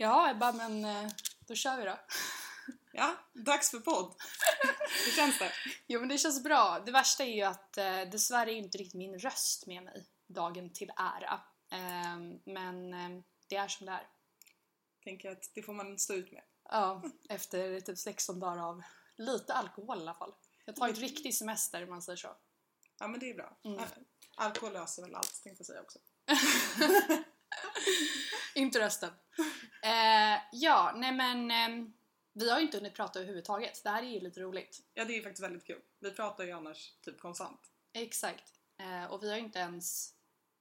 Ja, Ebba, men eh, då kör vi då. Ja, dags för podd. Hur känns det? Jo, men det känns bra. Det värsta är ju att eh, dessvärre är inte riktigt min röst med mig dagen till ära. Eh, men eh, det är som det är. Tänker att det får man stå ut med. Ja, efter typ 16 dagar av lite alkohol i alla fall. Jag har tagit riktig semester om man säger så. Ja, men det är bra. Mm. Alkohol löser väl allt, tänkte jag säga också. Inte rösten. Eh, ja, nej men ehm, vi har ju inte hunnit prata överhuvudtaget. Det här är ju lite roligt. Ja, det är faktiskt väldigt kul. Vi pratar ju annars typ konstant. Exakt. Eh, och vi har ju inte ens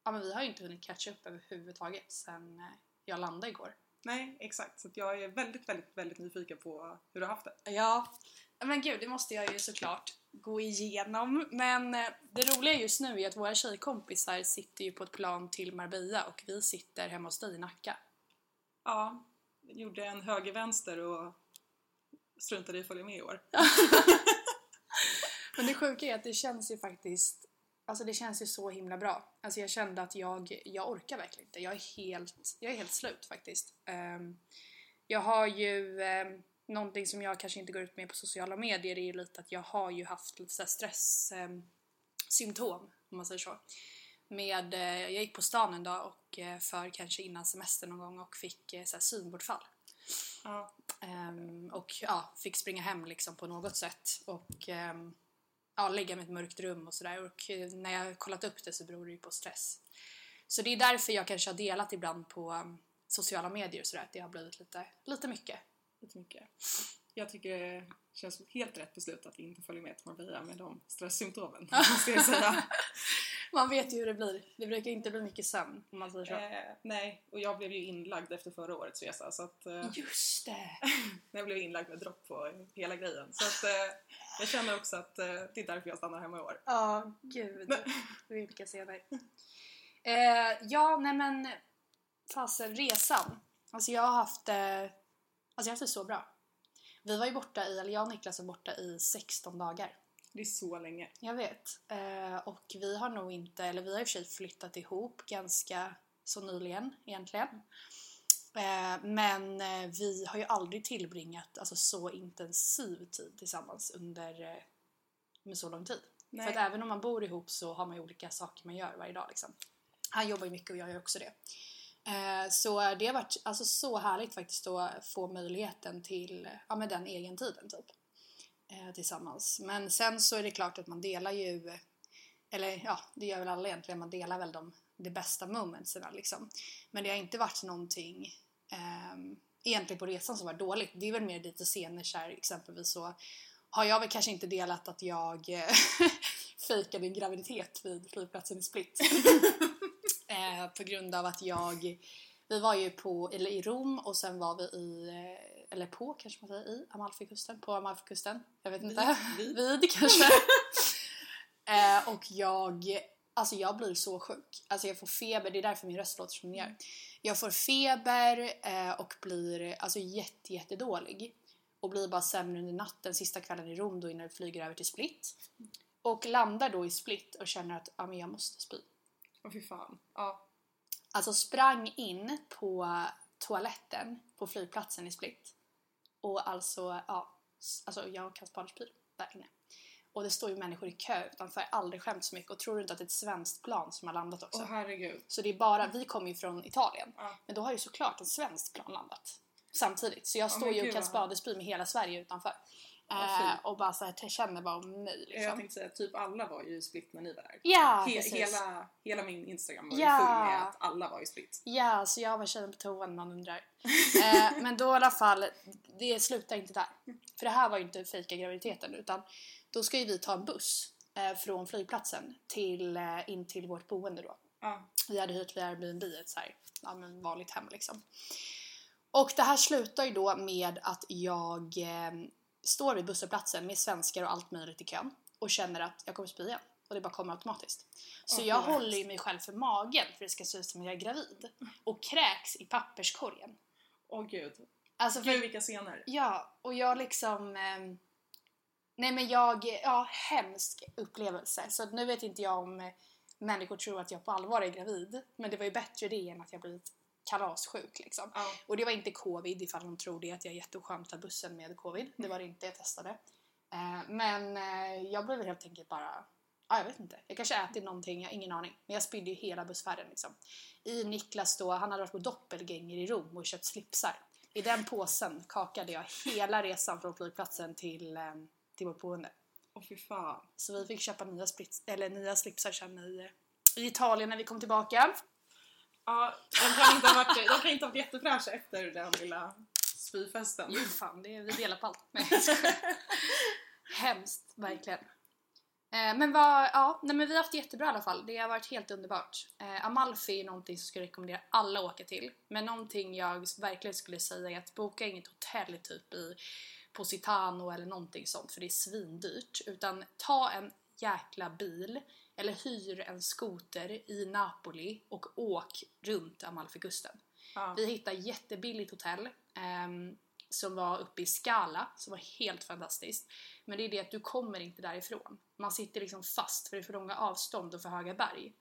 Ja men vi har ju inte hunnit catcha upp överhuvudtaget sen eh, jag landade igår. Nej, exakt. Så att jag är väldigt, väldigt, väldigt nyfiken på hur du har haft det. Ja, men gud det måste jag ju såklart gå igenom. Men eh, det roliga just nu är att våra tjejkompisar sitter ju på ett plan till Marbella och vi sitter hemma hos dig i Nacka. Ja, gjorde en höger-vänster och struntade i att följa med i år. Men det sjuka är att det känns ju faktiskt Alltså det känns ju så himla bra. Alltså jag kände att jag, jag orkar verkligen inte. Jag är helt, jag är helt slut faktiskt. Ehm, jag har ju um, någonting som jag kanske inte går ut med på sociala medier är ju lite att jag har ju haft lite så här stresssymptom om man säger så. Med, eh, jag gick på stan en dag och eh, för kanske innan semester någon gång och fick eh, så här synbortfall. Ja. Ehm, och ja, fick springa hem liksom på något sätt och ehm, ja, lägga mig i ett mörkt rum och sådär. Och eh, när jag kollat upp det så beror det ju på stress. Så det är därför jag kanske har delat ibland på um, sociala medier och sådär, att det har blivit lite, lite mycket. Mycket. Jag tycker det känns som helt rätt beslut att inte följa med till Marbella med de stresssymptomen, måste jag säga. Man vet ju hur det blir. Det brukar inte bli mycket sömn om man säger så. eh, nej, och jag blev ju inlagd efter förra årets resa så att eh, Just det! jag blev inlagd med dropp på hela grejen. Så att eh, jag känner också att eh, det är därför jag stannar hemma i år. Ja, gud. Vilka scener. Eh, ja, nej men fasen, resan. Alltså jag har haft eh, alltså jag har haft det så bra. Vi var ju borta i, eller jag och Niklas var borta i 16 dagar. Det är så länge. Jag vet. Eh, och vi har nog inte, eller vi har i och för sig flyttat ihop ganska så nyligen egentligen. Eh, men eh, vi har ju aldrig tillbringat alltså, så intensiv tid tillsammans under eh, med så lång tid. Nej. För att även om man bor ihop så har man ju olika saker man gör varje dag liksom. Han jobbar ju mycket och jag gör också det. Eh, så det har varit alltså, så härligt faktiskt att få möjligheten till ja, med den egen tiden typ. Eh, tillsammans. Men sen så är det klart att man delar ju, eller ja, det gör väl alla egentligen, man delar väl de, de bästa momentsen liksom. Men det har inte varit någonting ehm, egentligen på resan som var dåligt. Det är väl mer lite scener så här, exempelvis så har jag väl kanske inte delat att jag eh, fejkade en graviditet vid flygplatsen i Split. eh, på grund av att jag, vi var ju på, eller i Rom och sen var vi i, eh, eller på kanske man säger, i Amalfikusten, på Amalfikusten. Jag vet inte. Vid. Vid kanske. eh, och jag, alltså jag blir så sjuk. Alltså jag får feber, det är därför min röst låter som den gör. Jag får feber eh, och blir alltså jätte, jättedålig. Och blir bara sämre under natten, sista kvällen i Rom då innan vi flyger över till Split. Och landar då i Split och känner att ja, men jag måste spy. Åh fy fan. Ja. Alltså sprang in på toaletten på flygplatsen i Split. Och alltså, ja, alltså jag kan spy där inne. Och det står ju människor i kö utanför, aldrig skämt så mycket. Och tror du inte att det är ett svenskt plan som har landat också? Åh herregud. Så det är bara, vi kommer ju från Italien. Ja. Men då har ju såklart en svensk plan landat. Samtidigt. Så jag står men ju och kan spadespy med hela Sverige utanför. Ja, eh, och bara så här, känner bara om mig Jag liksom. tänkte säga typ alla var ju Split när ni var där. Ja, He- precis. hela, hela min Instagram var Ja. ju full med att alla var i Split. Ja, så jag var tjejen på toan man undrar. eh, men då i alla fall, det slutar inte där. För det här var ju inte fejka graviditeten utan då ska ju vi ta en buss eh, från flygplatsen till, eh, in till vårt boende då. Ja. Vi hade hyrt vid Airbnb ett så här, ja, men vanligt hem liksom. Och det här slutar ju då med att jag eh, står vid busshållplatsen med svenskar och allt möjligt i kön och känner att jag kommer spy igen. Och det bara kommer automatiskt. Så Åh, jag håller ju mig själv för magen för det ska se ut som att jag är gravid. Och kräks i papperskorgen. Åh gud. Alltså för, Gud vilka scener. Ja, och jag liksom... ehm, nej men jag... Ja, hemsk upplevelse. Så nu vet inte jag om eh, människor tror att jag på allvar är gravid. Men det var ju bättre det än att jag blivit kalassjuk liksom. Ja. Och det var inte covid ifall någon tror det att jag är jätteoskön att ta bussen med covid. Det var det inte, jag testade. Eh, men eh, jag blev helt enkelt bara, ja jag vet inte. Jag kanske ätit någonting, jag har ingen aning. Men jag spydde ju hela bussfärden liksom. I Niklas då, han hade varit på doppelgänger i Rom och köpt slipsar. I den påsen kakade jag hela resan från flygplatsen till, eh, till vårt boende. Åh fy fan. Så vi fick köpa nya, splits, eller nya slipsar sen i, i Italien när vi kom tillbaka. Ja, de kan inte ha varit, de kan inte ha varit jättefräscha efter den lilla spyfesten. Jo fan, det är, vi delar på allt. Nej. Hemskt, verkligen. Eh, men vad, ja, nej, men vi har haft det jättebra i alla fall. Det har varit helt underbart. Eh, Amalfi är någonting som jag skulle rekommendera alla att åka till. Men någonting jag verkligen skulle säga är att boka inget hotell typ i Positano eller någonting sånt för det är svindyrt. Utan ta en jäkla bil eller hyr en skoter i Napoli och åk runt Amalfikusten. Ja. Vi hittade jättebilligt hotell ehm, som var uppe i Skala, som var helt fantastiskt. Men det är det att du kommer inte därifrån. Man sitter liksom fast för det är för långa avstånd och för höga berg.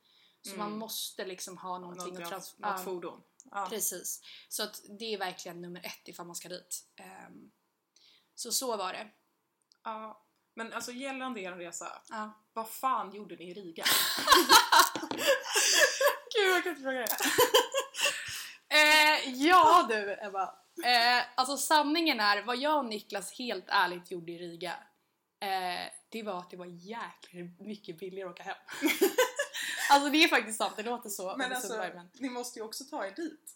Så Mm. man måste liksom ha någonting Något, att något, trans- något fordon. Ja. Precis. Så att det är verkligen nummer ett ifall man ska dit. Ehm, så så var det. ja. Men alltså gällande er resa, Ja. Vad fan gjorde ni i Riga? Gud, jag kan inte fråga det. eh, ja du, Ebba. Eh, alltså sanningen är, vad jag och Niklas helt ärligt gjorde i Riga, eh, det var att det var jäkligt mycket billigare att åka hem. alltså det är faktiskt sant, det låter så. Men alltså, men... ni måste ju också ta er dit.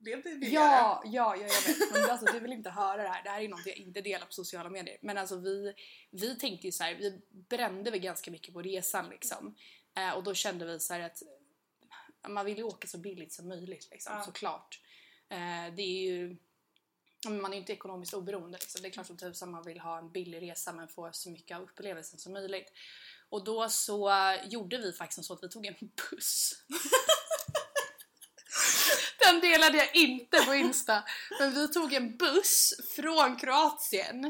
Det blir billigare. Ja, ja, ja, jag vet. Men alltså, du vill inte höra det här. Det här är något jag inte delar på sociala medier. Men alltså vi, vi tänkte ju så här, vi brände väl ganska mycket på resan liksom. Eh, och då kände vi så att man vill ju åka så billigt som möjligt liksom, Ja. såklart. Eh, det är ju man är ju inte ekonomiskt oberoende. Liksom. Det är klart som tusan man vill ha en billig resa men få så mycket av upplevelsen som möjligt. Och då så gjorde vi faktiskt så att vi tog en buss. Den delade jag inte på Insta. Men vi tog en buss från Kroatien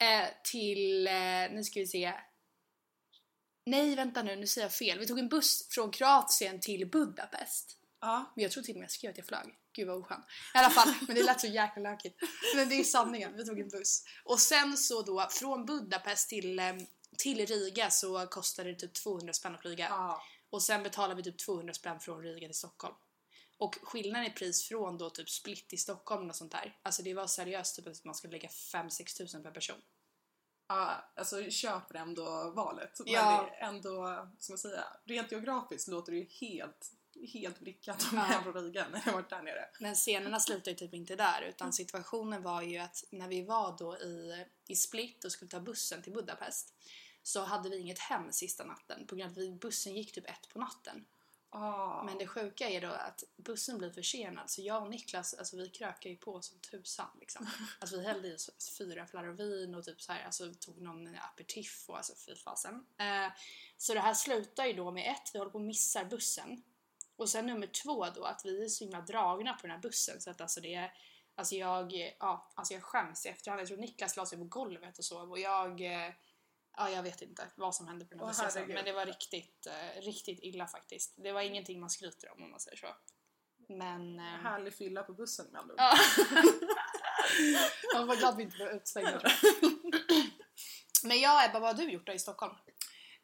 eh, till, eh, nu ska vi se. Nej vänta nu, nu säger jag fel. Vi tog en buss från Kroatien till Budapest. Ja. Men jag tror till och med jag skrev att jag flög. Gud vad oskön. I alla fall, men det lät så jäkla lökigt. Men det är sanningen, vi tog en buss. Och sen så då, från Budapest till, eh, till Riga så kostade det typ 200 spänn att flyga. Ja. Och sen betalar vi typ 200 spänn från Riga till Stockholm. Och skillnaden i pris från då typ Split i Stockholm och sånt där. Alltså det var seriöst typ att man skulle lägga 5-6 tusen per person. Ja, alltså köper ändå valet. Ja. Men det är ändå, som jag säger, rent geografiskt låter det ju helt, helt vrickat om Ja. Riga när jag varit där nere. Men scenerna slutar ju typ inte där utan situationen var ju att när vi var då i, i Split och skulle ta bussen till Budapest så hade vi inget hem sista natten på grund av att bussen gick typ ett på natten. Ah. Men det sjuka är då att bussen blir försenad så jag och Niklas, alltså vi krökar ju på som tusan liksom. Alltså vi hällde i så- fyra fladdor vin och typ så här, alltså tog någon aperitif och alltså fy fasen. Eh, så det här slutar ju då med ett, vi håller på att missar bussen. Och sen nummer två då, att vi är så himla dragna på den här bussen så att alltså det är Alltså jag, ja, alltså jag skäms i efterhand. Jag tror Niklas la sig på golvet och sov och jag eh, Ja, jag vet inte vad som hände på den här herregud. Men det var riktigt, eh, riktigt illa faktiskt. Det var ingenting man skryter om om man säger så. Men... Eh, Härlig fylla på bussen med andra ord. Man var glad vi inte var utslängda. Men jag Ebba, vad har du gjort då i Stockholm?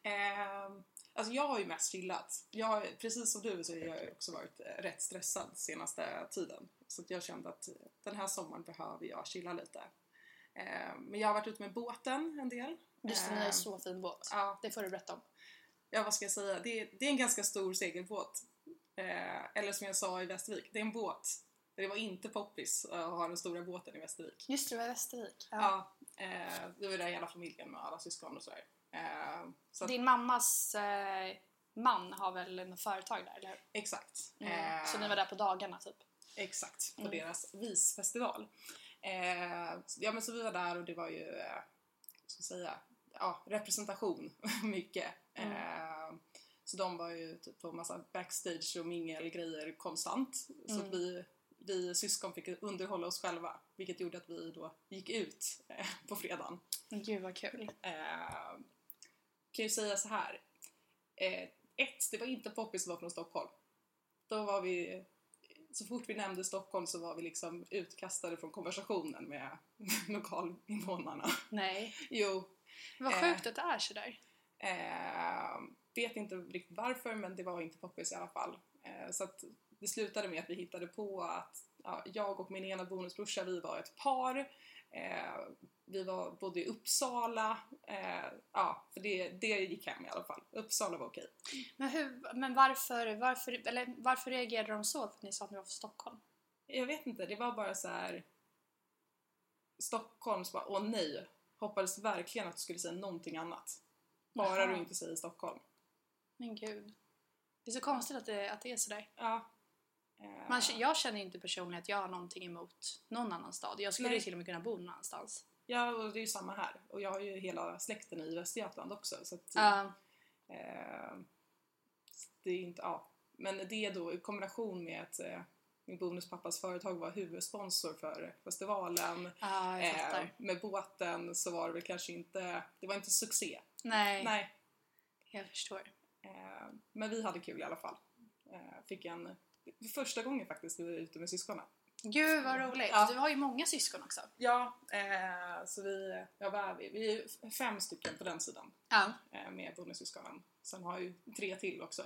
Ehm, alltså jag har ju mest chillat. Jag, precis som du så har jag också varit eh, rätt stressad senaste tiden. Så jag kände att den här sommaren behöver jag chilla lite. Ehm, men jag har varit ute med båten en del. Just det, ni har Ehm, så fin båt. Ja, Det får du berätta om. ja, vad ska jag säga? Det är, det är en ganska stor segelbåt. Eh, eller som jag sa i Västervik, det är en båt. Det var inte poppis att ha den stora båten i Västervik. Just det, det var Västervik. Ja. Ja, eh, det var där hela familjen med alla syskon och sådär. Eh, så Din mammas eh, man har väl en företag där, eller hur? exakt. Mm. Eh, Så ni var där på dagarna typ? Exakt, på Mm. deras visfestival. Eh, ja men så vi var där och det var ju, eh, ska jag säga, ja, representation mycket. Mm. Eh, så de var ju typ på massa backstage och mingelgrejer konstant. Så Mm. att vi, vi syskon fick underhålla oss själva. Vilket gjorde att vi då gick ut eh, på fredagen. Gud vad kul. Eh, kan ju säga så här. Eh, ett, det var inte Poppis som var från Stockholm. Då var vi så fort vi nämnde Stockholm så var vi liksom utkastade från konversationen med lokalinvånarna. Nej. Jo, Vad Eh. sjukt att det är sådär. Eh, vet inte riktigt varför men det var inte poppis i alla fall. Eh, så att det slutade med att vi hittade på att ja, jag och min ena bonusbrorsa vi var ett par. Eh, vi var bodde i Uppsala. Eh, ja, för det, det gick hem i alla fall. Uppsala var okej. Men, hur, men varför, varför, eller varför reagerade de så? För att ni sa att ni var från Stockholm? Jag vet inte, det var bara så här. Stockholm så bara, åh nej. Hoppades verkligen att du skulle säga någonting annat. Bara Jaha. du inte säger Stockholm. Men gud. Det är så konstigt att det, att det är sådär. Ja. Eh, Man, jag känner inte personligen att jag har någonting emot någon annan stad. Jag skulle Nej. ju till och med kunna bo någon annanstans. Ja, och det är ju samma här. Och jag har ju hela släkten i Västergötland också. Så att, Ja. eh, det är inte, ja. Men det då i kombination med att eh, min bonuspappas företag var huvudsponsor för festivalen. Jag Eh, med båten så var det väl kanske inte, det var inte succé. Nej, Nej. jag förstår. Eh, men vi hade kul i alla fall. Eh, fick en, första gången faktiskt vi var ute med syskonen. Gud vad roligt. Ja. Du har ju många syskon också. Ja, eh, så vi, ja, vad är vi? Vi är fem stycken på den sidan. Ja. eh, med bonussyskonen. Sen har jag ju tre till också.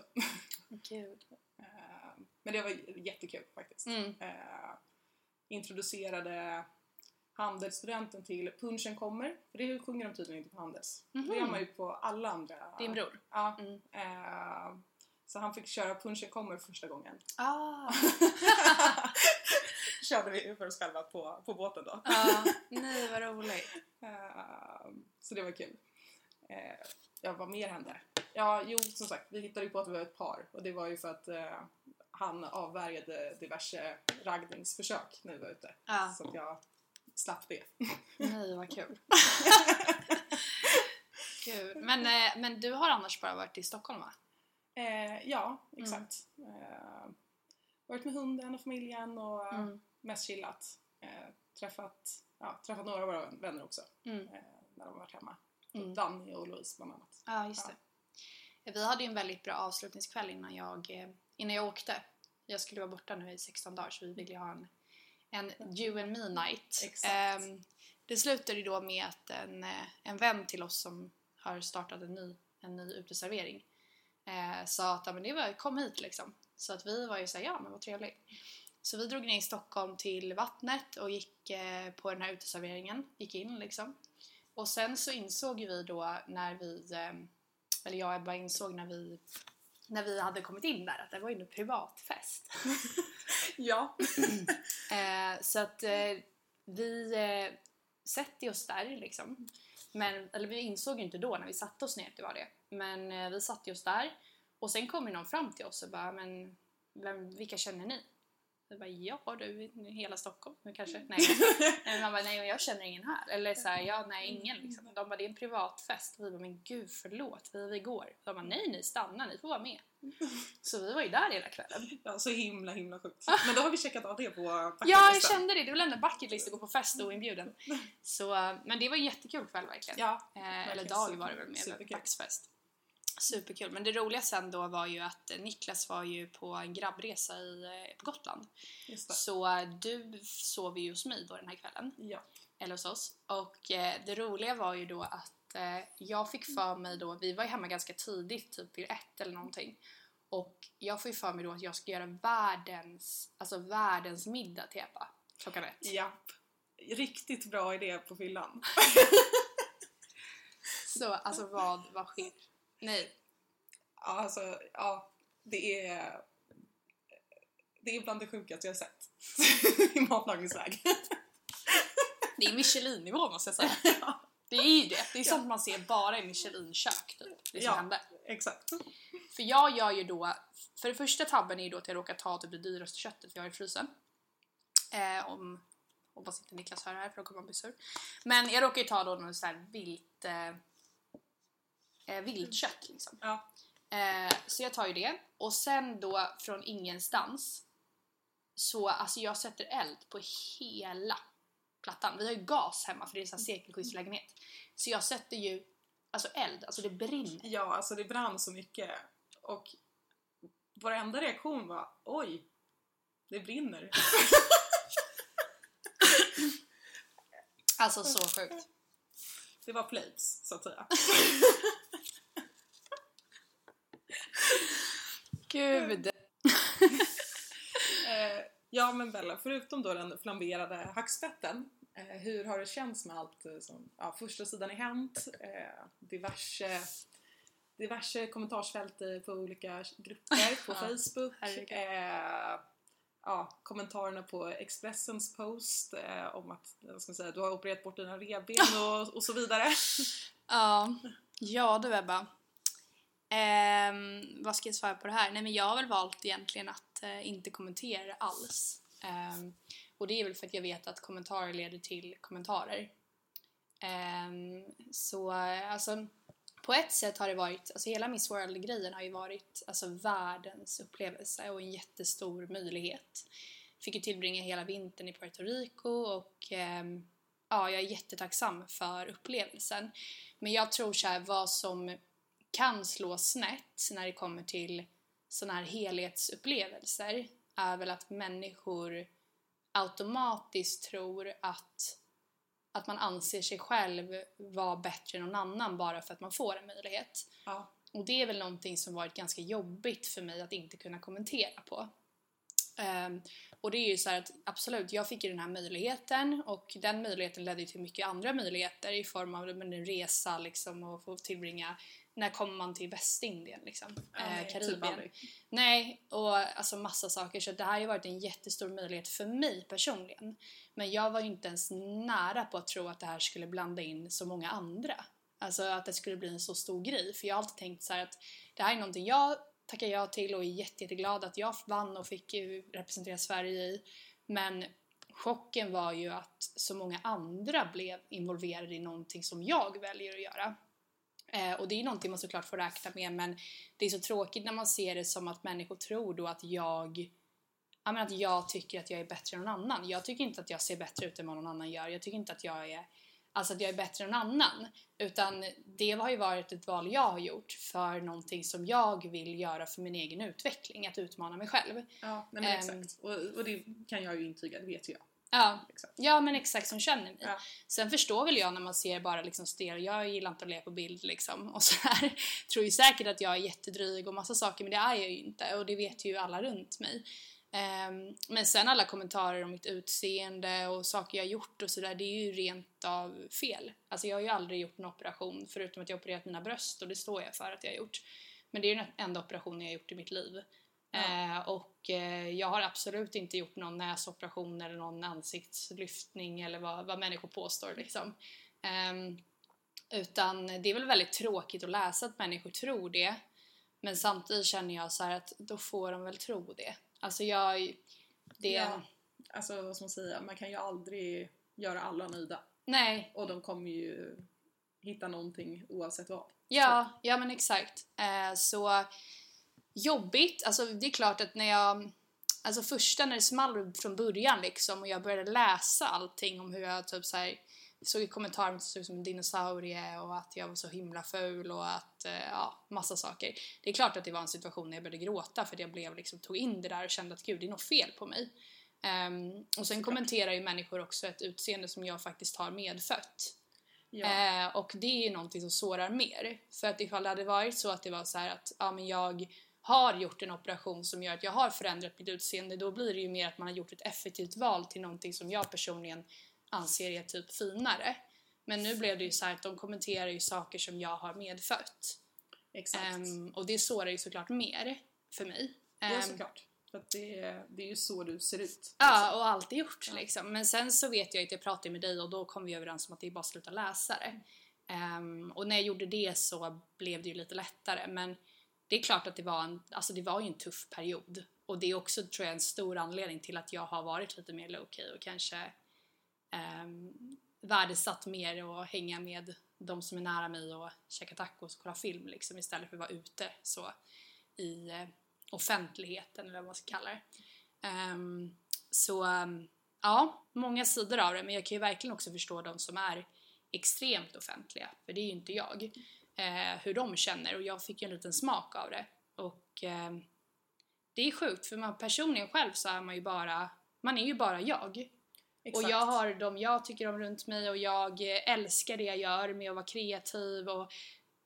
Gud. Men det var jättekul faktiskt. Mm. Eh, Introducerade Handelsstudenten till Punchen kommer. För det sjunger de tydligen inte på Handels. Det gör man ju på alla andra. Din bror? Ja. Mm. Eh, Så han fick köra Punchen kommer första gången. Ah. Körde vi för oss själva på, på båten då. ja. Nej vad roligt. Eh, Så det var kul. Eh, Ja, vad mer hände? Ja, jo, som sagt, vi hittade ju på att vi var ett par och det var ju för att eh, han avvärjade diverse raggningsförsök när vi var ute. Ja. Så att jag slapp det. Nej vad kul. Gud. Men, eh, men du har annars bara varit i Stockholm va? Eh, ja, exakt. Eh, varit med hunden och familjen och Mm. mest chillat. Eh, träffat, ja, träffat några av våra vänner också Mm. eh, när de varit hemma. Mm. Danny och Louise bland annat. Ja, just det. Vi hade ju en väldigt bra avslutningskväll innan jag, eh, innan jag åkte. Jag skulle vara borta nu i 16 dagar så vi ville ha en, en you and me night. Exakt. Ehm, det slutade ju då med att en, eh, en vän till oss som har startat en ny, en ny uteservering eh, sa att "Ja, men det var, kom hit liksom. Så att vi var ju såhär, ja men vad trevligt. Så vi drog ner i Stockholm till vattnet och gick eh, på den här uteserveringen, gick in liksom. Och sen så insåg vi då när vi, eh, eller jag och Ebba insåg när vi, när vi hade kommit in där att det var ju en privatfest. Ja. Eh, så att eh, vi eh, sätter oss där liksom. Men, eller vi insåg ju inte då när vi satte oss ner att det var det. Men eh, vi satte oss där och sen kommer någon fram till oss och bara men vem, vilka känner ni? Jag bara ja du, hela Stockholm nu kanske? Nej. nej man bara nej jag känner ingen här. Eller så här, ja nej ingen liksom. De bara det är en privatfest. Vi bara men gud förlåt, vi, vi går. De bara nej ni stannar, ni får vara med. Så vi var ju där hela kvällen. ja, så himla himla sjukt. Men då har vi checkat av det på Ja, jag bucketlisten. kände det. Det var ändå bucket list att gå på fest och inbjuden. Så, men det var en jättekul kväll verkligen. Ja, eh, eller verkligen. dag var det väl mer, dagsfest. Superkul. Men det roliga sen då var ju att Niklas var ju på en grabbresa i, eh, på Gotland. Så eh, du sov ju hos mig då den här kvällen. Ja. Eller hos oss. Och eh, det roliga var ju då att eh, jag fick för mig då, vi var ju hemma ganska tidigt, typ vid ett eller någonting. Och jag får ju för mig då att jag ska göra världens, alltså världens middag till Ebba klockan ett. Japp. Riktigt bra idé på fyllan. Så alltså vad, vad sker? Nej. Ja, alltså, ja. Det är... Det är bland det sjukaste jag har sett i matlagningsväg. Det är Michelin-nivå måste jag säga. ja, Det är ju det. Det är sånt man ser bara i Michelin-kök typ. Det som Ja. händer. exakt. För jag gör ju då, för det första tabben är ju då att jag råkar ta typ det dyraste köttet jag har i frysen. Eh, om, hoppas inte Niklas hör det här för då kommer han bli sur. Men jag råkar ju ta då något så här vilt, eh, eh, viltkött liksom. Ja. Eh, så jag tar ju det och sen då från ingenstans så alltså jag sätter eld på hela plattan. Vi har ju gas hemma för det är en sekelskiftslägenhet. Så jag sätter ju alltså eld, alltså det brinner. ja, alltså det brann så mycket. Och vår enda reaktion var oj, Det brinner. Alltså så sjukt. Det var flames, så att säga. Gud. Eh, ja men Bella, förutom då den flamberade hackspetten, eh, hur har det känts med allt eh, som, ja, första sidan i Hänt, diverse, diverse kommentarsfält på olika grupper på Facebook, eh, ja, kommentarerna på Expressens post eh, om att ska säga, du har opererat bort dina revben och, och så vidare. Ja, ja du Ebba. Um, vad ska jag svara på det här? Nej men jag har väl valt egentligen att uh, inte kommentera alls. Um, och det är väl för att jag vet att kommentarer leder till kommentarer. Um, så alltså på ett sätt har det varit, alltså hela Miss World-grejen har ju varit alltså världens upplevelse och en jättestor möjlighet. Fick ju tillbringa hela vintern i Puerto Rico och ja, jag är jättetacksam för upplevelsen. Men jag tror så här, vad som kan slå snett när det kommer till såna här helhetsupplevelser är väl att människor automatiskt tror att, att man anser sig själv vara bättre än någon annan bara för att man får en möjlighet. Ja. Och det är väl någonting som varit ganska jobbigt för mig att inte kunna kommentera på. Ehm, och det är ju så att absolut, jag fick ju den här möjligheten och den möjligheten ledde ju till mycket andra möjligheter i form av en resa liksom och få tillbringa när kommer man till Västindien liksom? Ja, eh, typ Karibien. aldrig. Nej, och alltså massa saker. Så det här har ju varit en jättestor möjlighet för mig personligen. Men jag var ju inte ens nära på att tro att det här skulle blanda in så många andra. Alltså att det skulle bli en så stor grej. För jag har alltid tänkt så att det här är någonting jag tackar ja till och är jätte, jätteglad att jag vann och fick representera Sverige i. Men chocken var ju att så många andra blev involverade i någonting som jag väljer att göra. Eh, och det är ju någonting man såklart får räkna med men det är så tråkigt när man ser det som att människor tror då att jag att jag tycker att jag är bättre än någon annan. Jag tycker inte att jag ser bättre ut än vad någon annan gör. Jag tycker inte att jag är Alltså att jag är bättre än någon annan. Utan det har ju varit ett val jag har gjort för någonting som jag vill göra för min egen utveckling. Att utmana mig själv. Ja, nej, men Ehm. exakt. Och, och det kan jag ju intyga, det vet jag. Ja, Exakt. ja men exakt som känner mig. Ja. Sen förstår väl jag när man ser bara liksom stel, jag gillar inte att le på bild liksom och så här. Tror ju säkert att jag är jättedryg och massa saker men det är jag ju inte och det vet ju alla runt mig. Ehm, men sen alla kommentarer om mitt utseende och saker jag gjort och sådär, det är ju rent av fel. Alltså jag har ju aldrig gjort en operation förutom att jag opererat mina bröst och det står jag för att jag har gjort. Men det är ju den enda operationen jag har gjort i mitt liv. Ja. Eh, och eh, jag har absolut inte gjort någon näsoperation eller någon ansiktslyftning eller vad, vad människor påstår liksom. Ehm, utan det är väl väldigt tråkigt att läsa att människor tror det. Men samtidigt känner jag så att då får de väl tro det. Alltså jag... Det... Ja. Alltså vad ska man säga, man kan ju aldrig göra alla nöjda. Nej, Och de kommer ju hitta någonting oavsett vad. Ja, ja men exakt. Eh, så jobbigt, alltså det är klart att när jag Alltså första när det small från början liksom och jag började läsa allting om hur jag typ så här såg kommentarer att jag såg ut som en dinosaurie och att jag var så himla ful och att, eh, ja, massa saker. Det är klart att det var en situation när jag började gråta för att jag blev liksom, tog in det där och kände att gud, det är något fel på mig. Ehm, och sen kommenterar ju människor också ett utseende som jag faktiskt har medfött. Ja. Eh, och det är ju någonting som sårar mer. För att ifall det hade varit så att det var så att ja, men jag har gjort en operation som gör att jag har förändrat mitt utseende, då blir det ju mer att man har gjort ett effektivt val till någonting som jag personligen anser är typ finare. Men nu blev det ju så här att de kommenterar ju saker som jag har medfött. Exakt. Ehm, och det sårar ju såklart mer för mig. ja Ehm, såklart. För att det, är- det är ju så du ser ut. Ja, och alltid gjort Ja. liksom. Men sen så vet jag att jag pratade med dig och då kom vi överens om att det är bara att sluta läsa det. Ehm, och när jag gjorde det så blev det ju lite lättare. Men det är klart att det var, en, alltså det var ju en tuff period. Och det är också, tror jag, en stor anledning till att jag har varit lite mer low-key och kanske eh, värdesatt mer att hänga med de som är nära mig och käka tacos och kolla film liksom, istället för att vara ute så i eh, offentligheten eller vad man ska kalla det. Um, så um, ja, många sidor av det men jag kan ju verkligen också förstå de som är extremt offentliga, för det är ju inte jag. Eh, hur de känner och jag fick ju en liten smak av det. Och eh, det är sjukt för man personligen själv så är man ju bara, man är ju bara jag. Exakt. Och jag har de jag tycker om runt mig och jag eh, älskar det jag gör med att vara kreativ och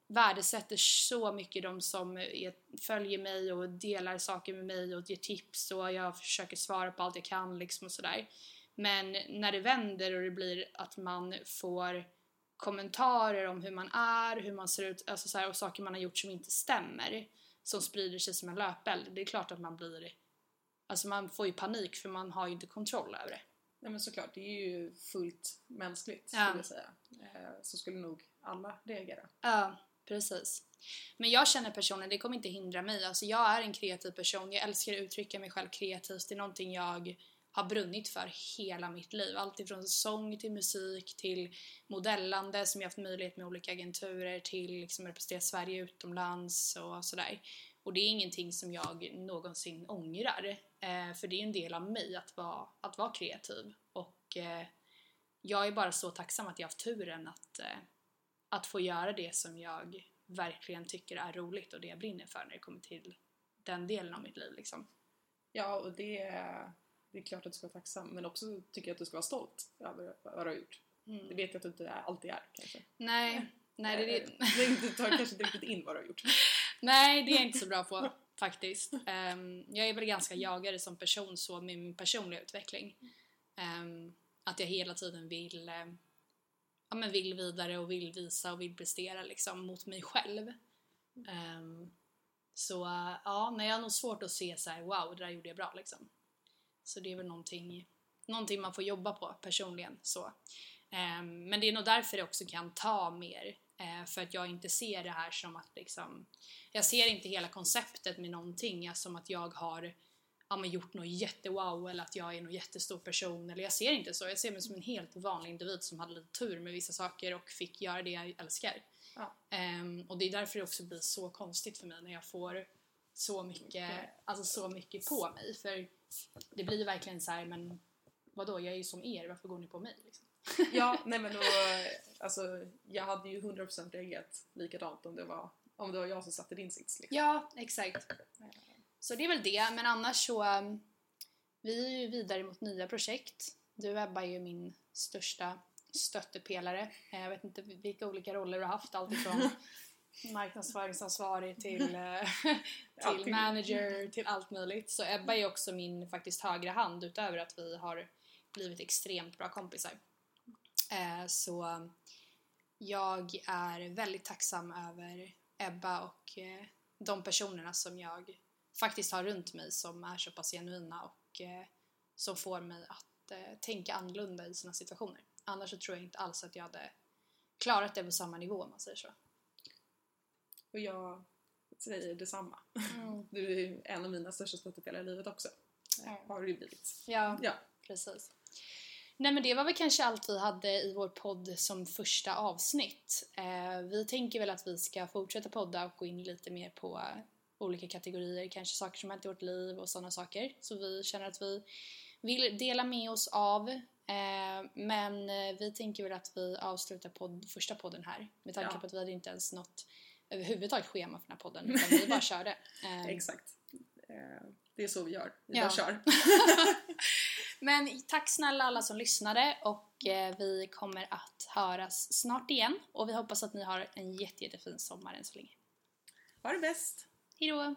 värdesätter så mycket de som är, följer mig och delar saker med mig och ger tips och jag försöker svara på allt jag kan liksom och sådär. Men när det vänder och det blir att man får kommentarer om hur man är, hur man ser ut alltså så här, och saker man har gjort som inte stämmer som sprider sig som en löpeld. Det är klart att man blir Alltså man får ju panik för man har ju inte kontroll över det. Nej men såklart, det är ju fullt mänskligt Ja. skulle jag säga. Eh, Så skulle nog alla reagera. Ja, precis. Men jag känner personligen, det kommer inte hindra mig. Alltså jag är en kreativ person, jag älskar att uttrycka mig själv kreativt. Det är någonting jag har brunnit för hela mitt liv. Allt ifrån sång till musik till modellande som jag haft möjlighet med olika agenturer till liksom representera Sverige utomlands och sådär. Och det är ingenting som jag någonsin ångrar. Eh, för det är en del av mig att vara, att vara kreativ. Och eh, jag är bara så tacksam att jag har haft turen att, eh, att få göra det som jag verkligen tycker är roligt och det jag brinner för när det kommer till den delen av mitt liv. Liksom. Ja, och det är, det är klart att du ska vara tacksam, men också tycker jag att du ska vara stolt över vad du har gjort. Mm. Det vet jag att du inte är- alltid är kanske. Nej, nej, det, det, det... Du tar kanske inte riktigt in vad du har gjort. nej, det är jag inte så bra på faktiskt. Um, jag är väl ganska jagare som person så med min personliga utveckling. Um, att jag hela tiden vill, eh, ja, men vill vidare och vill visa och vill prestera liksom, mot mig själv. Ehm, så uh, ja, nej, jag har nog svårt att se så här, wow, det där gjorde jag bra liksom. Så det är väl någonting, någonting man får jobba på personligen. Så. Men det är nog därför det också kan ta mer. Eh, för att jag inte ser det här som att liksom, jag ser inte hela konceptet med någonting alltså som att jag har ja, men gjort något jättewow eller att jag är någon jättestor person. Eller jag ser inte så. Jag ser mig som en helt vanlig individ som hade lite tur med vissa saker och fick göra det jag älskar. Ja. Ehm, och det är därför det också blir så konstigt för mig när jag får så mycket, alltså så mycket på mig. För det blir verkligen så här, men vadå, jag är ju som er, varför går ni på mig? Liksom? Ja, nej men då, alltså, jag hade ju 100% reagerat likadant om det var, om det var jag som satte din sits. Liksom. Ja, exakt. Så det är väl det, men annars så um, vi är ju vidare mot nya projekt. Du Ebba är ju min största stöttepelare. Eh, Jag vet inte vilka olika roller du har haft, allt ifrån marknadsföringsansvarig till, eh, till Allting. manager, till allt möjligt. Så Ebba är också min faktiskt högra hand utöver att vi har blivit extremt bra kompisar. Eh, Så jag är väldigt tacksam över Ebba och eh, de personerna som jag faktiskt har runt mig som är så pass genuina och eh, som får mig att tänka annorlunda i sina situationer. Annars så tror jag inte alls att jag hade klarat det på samma nivå om man säger så. Och jag säger detsamma. Du är en av mina största stöttepelare i livet också. Ja. Har du ju blivit. Ja, Ja. precis. Nej men det var väl kanske allt vi hade i vår podd som första avsnitt. Eh, vi tänker väl att vi ska fortsätta podda och gå in lite mer på eh, olika kategorier, kanske saker som hänt i vårt liv och sådana saker. Så vi känner att vi vill dela med oss av. Eh, men eh, vi tänker väl att vi avslutar podd, första podden här med tanke Ja. på att vi hade inte ens något överhuvudtaget schema för den här podden utan vi bara körde. Eh, Exakt. Det är så vi gör. Vi Ja. bara kör. Men tack snälla alla som lyssnade och eh, vi kommer att höras snart igen och vi hoppas att ni har en jätte, jättefin sommar än så länge. Ha det bäst! Hejdå!